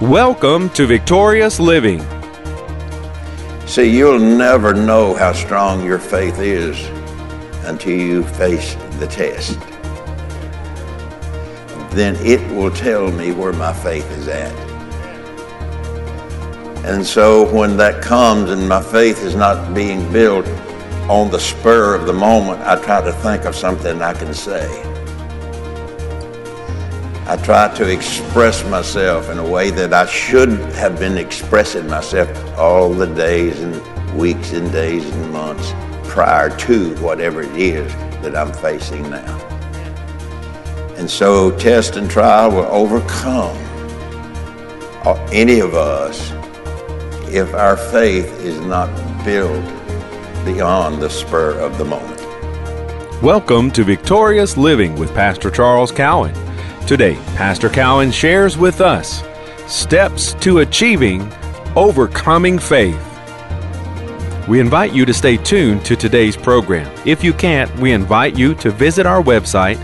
Welcome to Victorious Living. See, you'll never know how strong your faith is until you face the test. Then it will tell me where my faith is at. And so when that comes and my faith is not being built on the spur of the moment, I try to think of something I can say. I try to express myself in a way that I should have been expressing myself all the days and weeks and days and months prior to whatever it is that I'm facing now. And so test and trial will overcome any of us if our faith is not built beyond the spur of the moment. Welcome to Victorious Living with Pastor Charles Cowan. Today, Pastor Cowan shares with us steps to achieving overcoming faith. We invite you to stay tuned to today's program. If you can't, we invite you to visit our website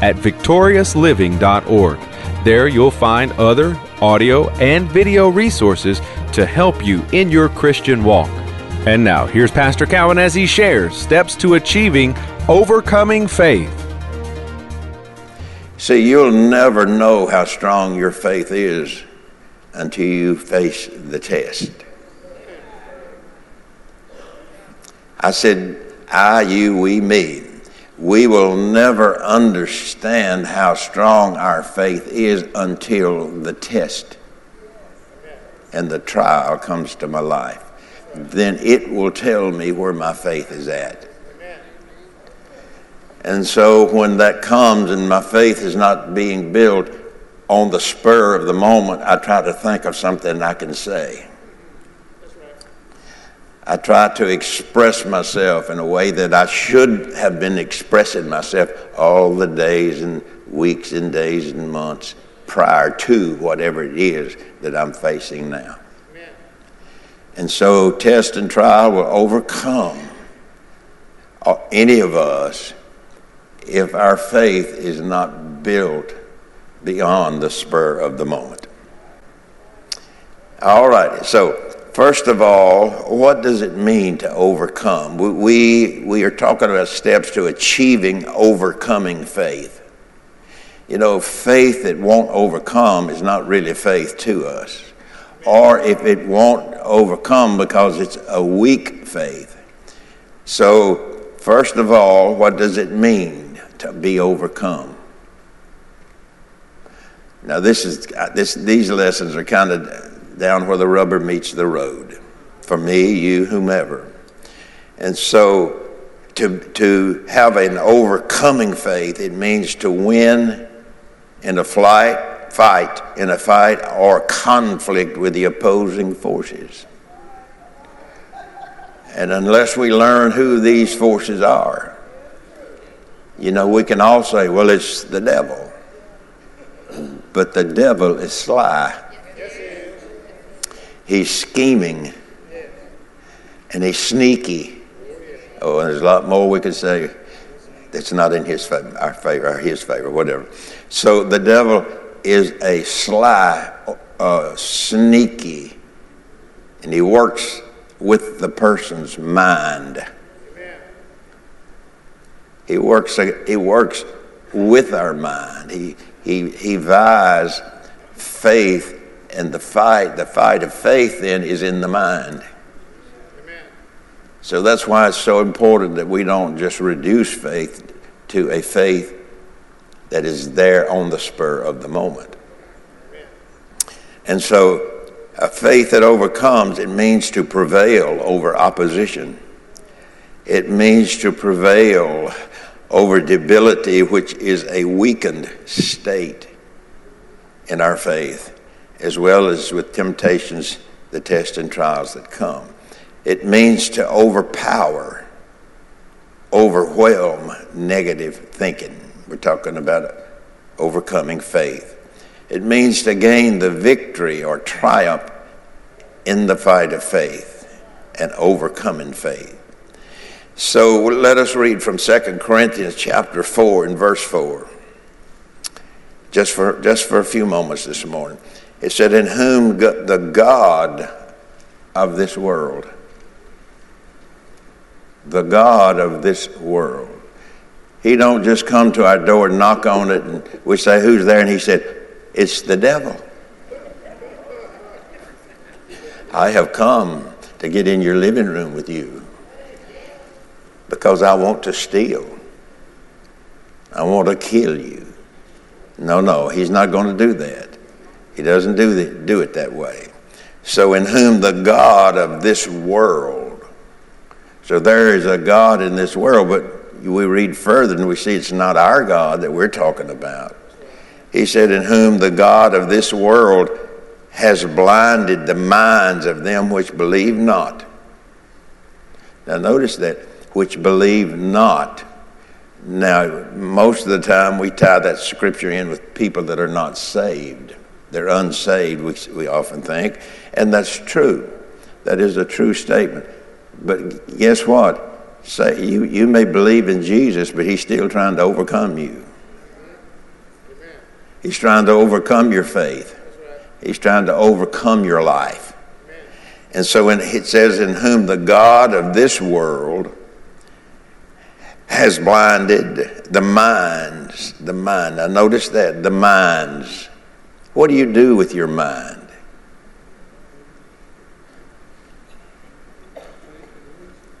at victoriousliving.org. There you'll find other audio and video resources to help you in your Christian walk. And now, here's Pastor Cowan as he shares steps to achieving overcoming faith. See, you'll never know how strong your faith is until you face the test. I said, I, you, we, me. We will never understand how strong our faith is until the test and the trial comes to my life. Then it will tell me where my faith is at. And so when that comes and my faith is not being built on the spur of the moment, I try to think of something I can say. I try to express myself in a way that I should have been expressing myself all the days and weeks and days and months prior to whatever it is that I'm facing now. And so test and trial will overcome uh, any of us if our faith is not built beyond the spur of the moment. All right, so first of all, what does it mean to overcome? We, we are talking about steps to achieving overcoming faith. You know, faith that won't overcome is not really faith to us. Or if it won't overcome because it's a weak faith. So, first of all, what does it mean? To be overcome. Now, this is, uh, this, these lessons are kind of down where the rubber meets the road for me, you, whomever. And so, to, to have an overcoming faith, it means to win in a flight, fight, in a fight or conflict with the opposing forces. And unless we learn who these forces are, you know, we can all say, well, it's the devil. But the devil is sly. He's scheming. And he's sneaky. Oh, and there's a lot more we could say that's not in his favor, our favor, or his favor, whatever. So the devil is a sly, uh, sneaky, and he works with the person's mind. He works, he works with our mind. He, he, he vies faith and the fight. The fight of faith then is in the mind. Amen. So that's why it's so important that we don't just reduce faith to a faith that is there on the spur of the moment. Amen. And so a faith that overcomes, it means to prevail over opposition. It means to prevail over debility, which is a weakened state in our faith, as well as with temptations, the tests and trials that come. It means to overpower, overwhelm negative thinking. We're talking about overcoming faith. It means to gain the victory or triumph in the fight of faith and overcoming faith. So let us read from 2 Corinthians chapter 4 and verse 4. just for, just for a few moments this morning. It said, In whom the God of this world, the God of this world. He don't just come to our door and knock on it and we say, Who's there? And he said, It's the devil. I have come to get in your living room with you because I want to steal. I want to kill you. No, no, he's not going to do that. He doesn't do, the, do it that way. So, in whom the God of this world, so there is a God in this world, but we read further and we see it's not our God that we're talking about. He said, In whom the God of this world has blinded the minds of them which believe not. Now, notice that, which believe not. Now, most of the time we tie that scripture in with people that are not saved. They're unsaved, we, we often think. And that's true. That is a true statement. But guess what? Say, you, you may believe in Jesus, but he's still trying to overcome you. He's trying to overcome your faith. He's trying to overcome your life. And so when it says, In whom the God of this world has blinded the minds, the mind. Now notice that, the minds what do you do with your mind?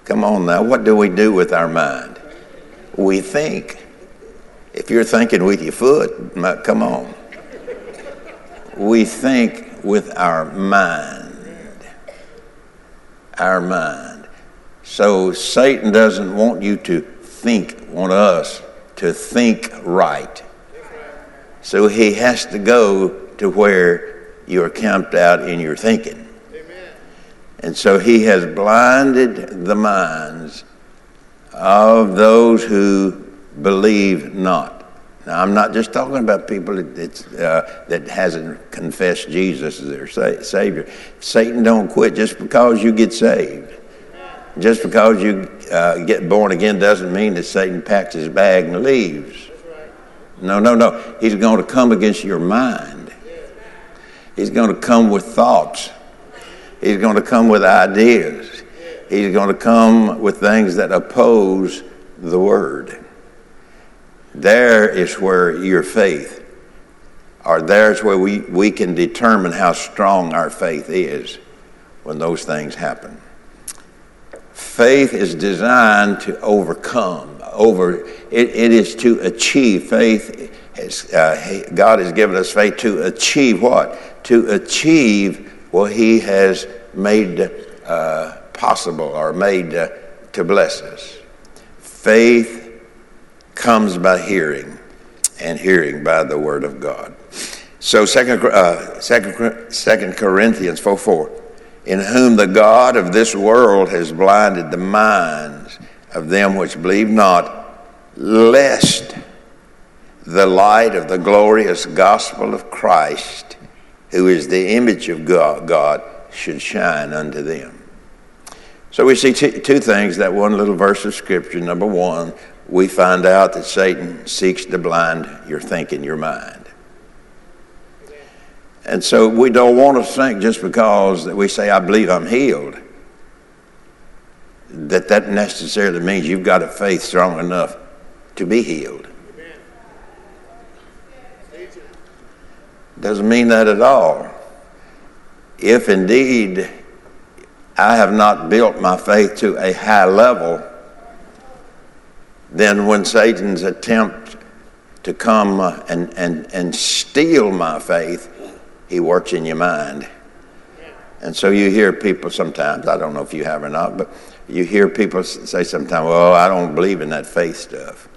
Come on now, what do we do with our mind? We think. If you're thinking with your foot, come on. We think with our mind. Our mind. So Satan doesn't want you to think, on us to think right. So he has to go to where you are camped out in your thinking. Amen. And so he has blinded the minds of those who believe not. Now, I'm not just talking about people that, uh, that hasn't confessed Jesus as their sa- Savior. Satan don't quit just because you get saved. Just because you uh, get born again doesn't mean that Satan packs his bag and leaves. No, no, no. He's going to come against your mind. He's going to come with thoughts. He's going to come with ideas. He's going to come with things that oppose the Word. There is where your faith, or there's where we, we can determine how strong our faith is when those things happen. Faith is designed to overcome, over it, it is to achieve. Faith has, uh, God has given us faith to achieve what? to achieve what He has made uh, possible or made uh, to bless us. Faith comes by hearing, and hearing by the Word of God. So, Second, uh, second, second Corinthians 4 4, in whom the God of this world has blinded the minds of them which believe not, lest the light of the glorious gospel of Christ who is the image of God, should shine unto them. So we see t- two things that one little verse of scripture. Number one, we find out that Satan seeks to blind your thinking, your mind. And so we don't want to think just because that we say, I believe I'm healed, that that necessarily means you've got a faith strong enough to be healed. Doesn't mean that at all. If indeed I have not built my faith to a high level, then when Satan's attempt to come and, and, and steal my faith, he works in your mind. And so you hear people sometimes, I don't know if you have or not, but you hear people say sometimes, well, I don't believe in that faith stuff.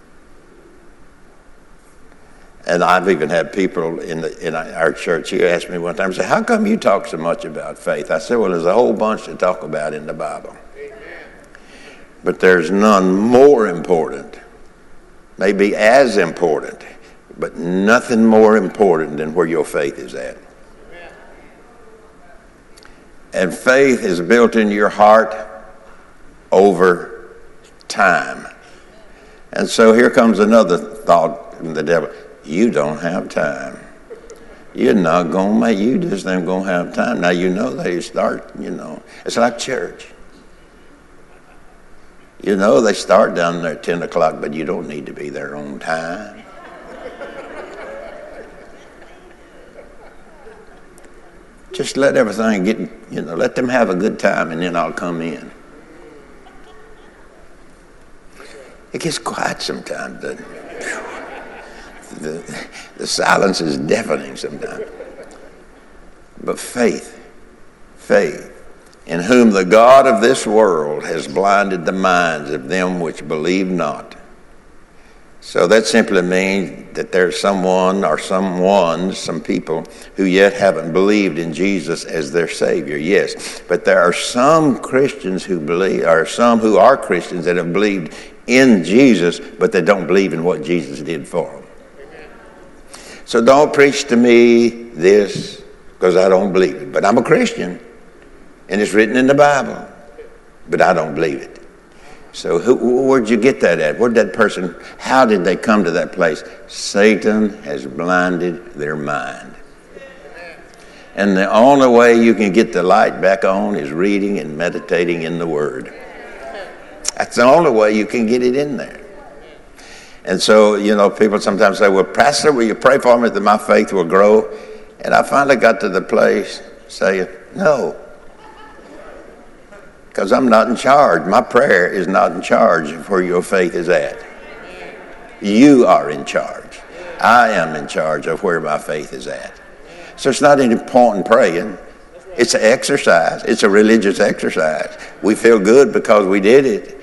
And I've even had people in, the, in our church who asked me one time, say, How come you talk so much about faith? I said, Well, there's a whole bunch to talk about in the Bible. Amen. But there's none more important, maybe as important, but nothing more important than where your faith is at. And faith is built in your heart over time. And so here comes another thought from the devil you don't have time. You're not gonna make. You just ain't gonna have time. Now you know they start. You know, it's like church. You know they start down there at ten o'clock, but you don't need to be there on time. Just let everything get, you know, let them have a good time and then I'll come in. It gets quiet sometimes, doesn't it? The, the silence is deafening sometimes. But faith, faith, in whom the God of this world has blinded the minds of them which believe not so that simply means that there's someone or someone, some people who yet haven't believed in Jesus as their Savior, yes. But there are some Christians who believe, or some who are Christians that have believed in Jesus, but they don't believe in what Jesus did for them. So don't preach to me this because I don't believe it. But I'm a Christian, and it's written in the Bible, but I don't believe it. So who, where'd you get that at? Where'd that person, how did they come to that place? Satan has blinded their mind. And the only way you can get the light back on is reading and meditating in the Word. That's the only way you can get it in there. And so, you know, people sometimes say, well, Pastor, will you pray for me that my faith will grow? And I finally got to the place saying, no, because I'm not in charge. My prayer is not in charge of where your faith is at. You are in charge. I am in charge of where my faith is at. So it's not any point in praying. It's an exercise. It's a religious exercise. We feel good because we did it,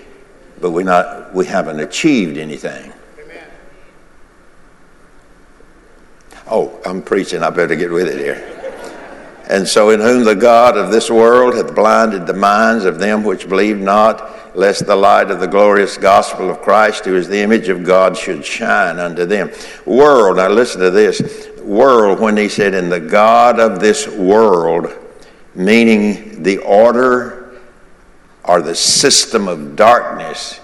but we're not we haven't achieved anything. Oh, I'm preaching. I better get with it here. And so, in whom the God of this world hath blinded the minds of them which believe not, lest the light of the glorious gospel of Christ, who is the image of God, should shine unto them. World, now listen to this. World, when he said, in the God of this world, meaning the order or the system of darkness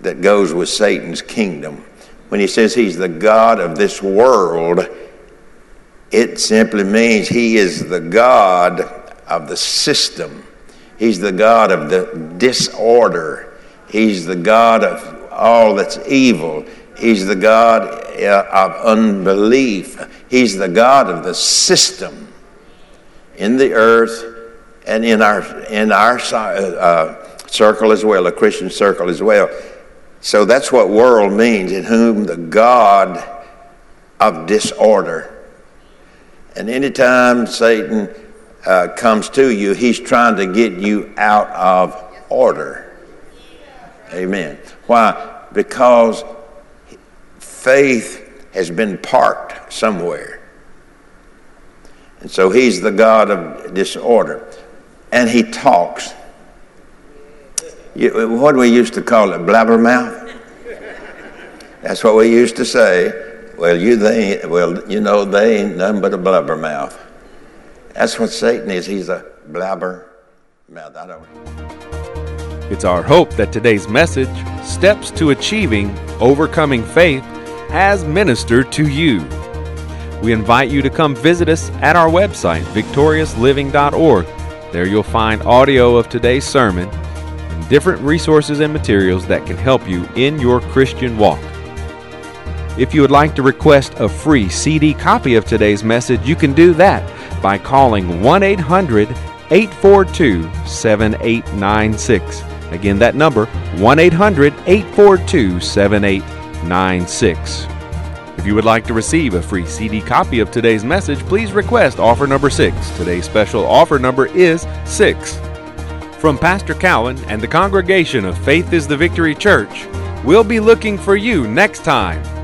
that goes with Satan's kingdom. When he says he's the God of this world, it simply means he is the God of the system. He's the God of the disorder. He's the God of all that's evil. He's the God uh, of unbelief. He's the God of the system in the earth and in our, in our uh, circle as well, a Christian circle as well. So that's what world means, in whom the God of disorder and anytime Satan uh, comes to you, he's trying to get you out of order. Amen. Why? Because faith has been parked somewhere. And so he's the God of disorder. And he talks. You, what we used to call it? Blabbermouth? That's what we used to say. Well, you they well, you know they ain't nothing but a blubbermouth. That's what Satan is. He's a blabber mouth. I don't. It's our hope that today's message, Steps to Achieving Overcoming Faith, has ministered to you. We invite you to come visit us at our website, victoriousliving.org. There you'll find audio of today's sermon and different resources and materials that can help you in your Christian walk. If you would like to request a free CD copy of today's message, you can do that by calling 1 800 842 7896. Again, that number 1 800 842 7896. If you would like to receive a free CD copy of today's message, please request offer number 6. Today's special offer number is 6. From Pastor Cowan and the congregation of Faith is the Victory Church, we'll be looking for you next time